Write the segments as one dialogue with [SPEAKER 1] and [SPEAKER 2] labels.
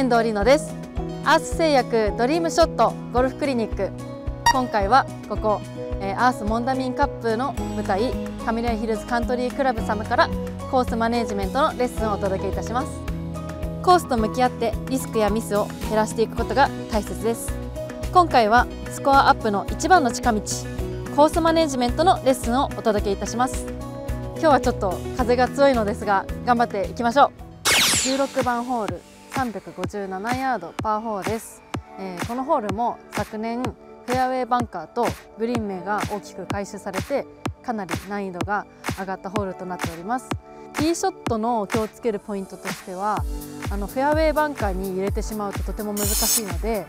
[SPEAKER 1] 遠藤里乃です。アース製薬ドリームショットゴルフクリニック。今回はここ、えー、アースモンダミンカップの舞台カミラヒルズカントリークラブ様からコースマネジメントのレッスンをお届けいたします。コースと向き合ってリスクやミスを減らしていくことが大切です。今回はスコアアップの一番の近道コースマネジメントのレッスンをお届けいたします。今日はちょっと風が強いのですが頑張っていきましょう。16番ホール。357ヤードパー4です、えー、このホールも昨年フェアウェイバンカーとグリーン面が大きく回収されてかなり難易度が上がったホールとなっております。ティーショットの気をつけるポイントとしてはあのフェアウェイバンカーに入れてしまうととても難しいので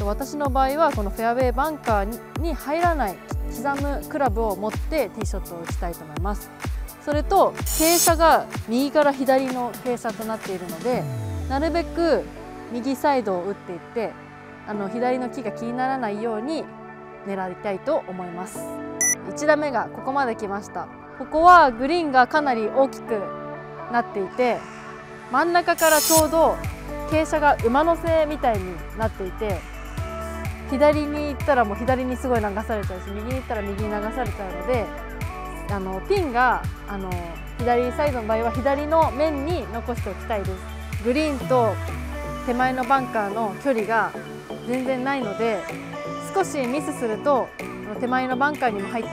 [SPEAKER 1] 私の場合はこのフェアウェイバンカーに入らない刻むクラブを持ってティーショットを打ちたいと思います。それと傾斜が右から左の傾斜となっているのでなるべく右サイドを打っていってあの左の木が気にならないように狙いたいと思います。1打目がここまで来ました。ここはグリーンがかなり大きくなっていて真ん中からちょうど傾斜が馬の背みたいになっていて左に行ったらもう左にすごい流されちゃうし右に行ったら右に流されちゃうのであのピンがあの左サイドの場合は左の面に残しておきたいです。グリーンと手前のバンカーの距離が全然ないので少しミスすると手前のバンカーにも入って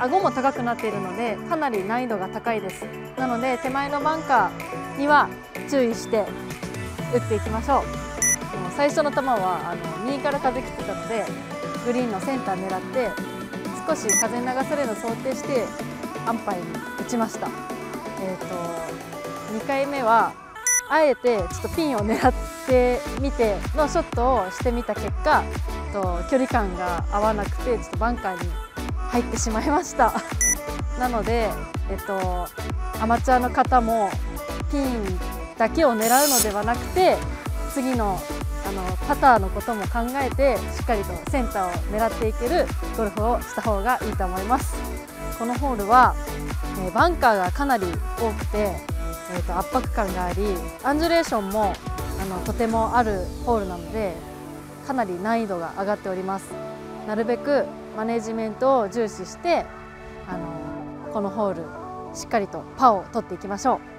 [SPEAKER 1] 顎も高くなっているのでかなり難易度が高いです。なので手前のバンカーには注意して打っていきましょう。最初の球はあの右から風来てたのでグリーンのセンター狙って少し風流されるのを想定してアンパイに打ちました、えー、と2回目はあえてちょっとピンを狙ってみてのショットをしてみた結果と距離感が合わなくてちょっとバンカーに入ってしまいました。なので、えっと、アマチュアの方もピンだけを狙うのではなくて次のあのパターのことも考えてしっかりとセンターを狙っていけるゴルフをした方がいいと思います。このホールは、えバンカーがかなり多くてえーと、圧迫感がありアンジュレーションもあのとてもあるホールなのでかなり難易度が上がっております。なるべくマネジメントを重視してあのこのホールしっかりとパーを取っていきましょう。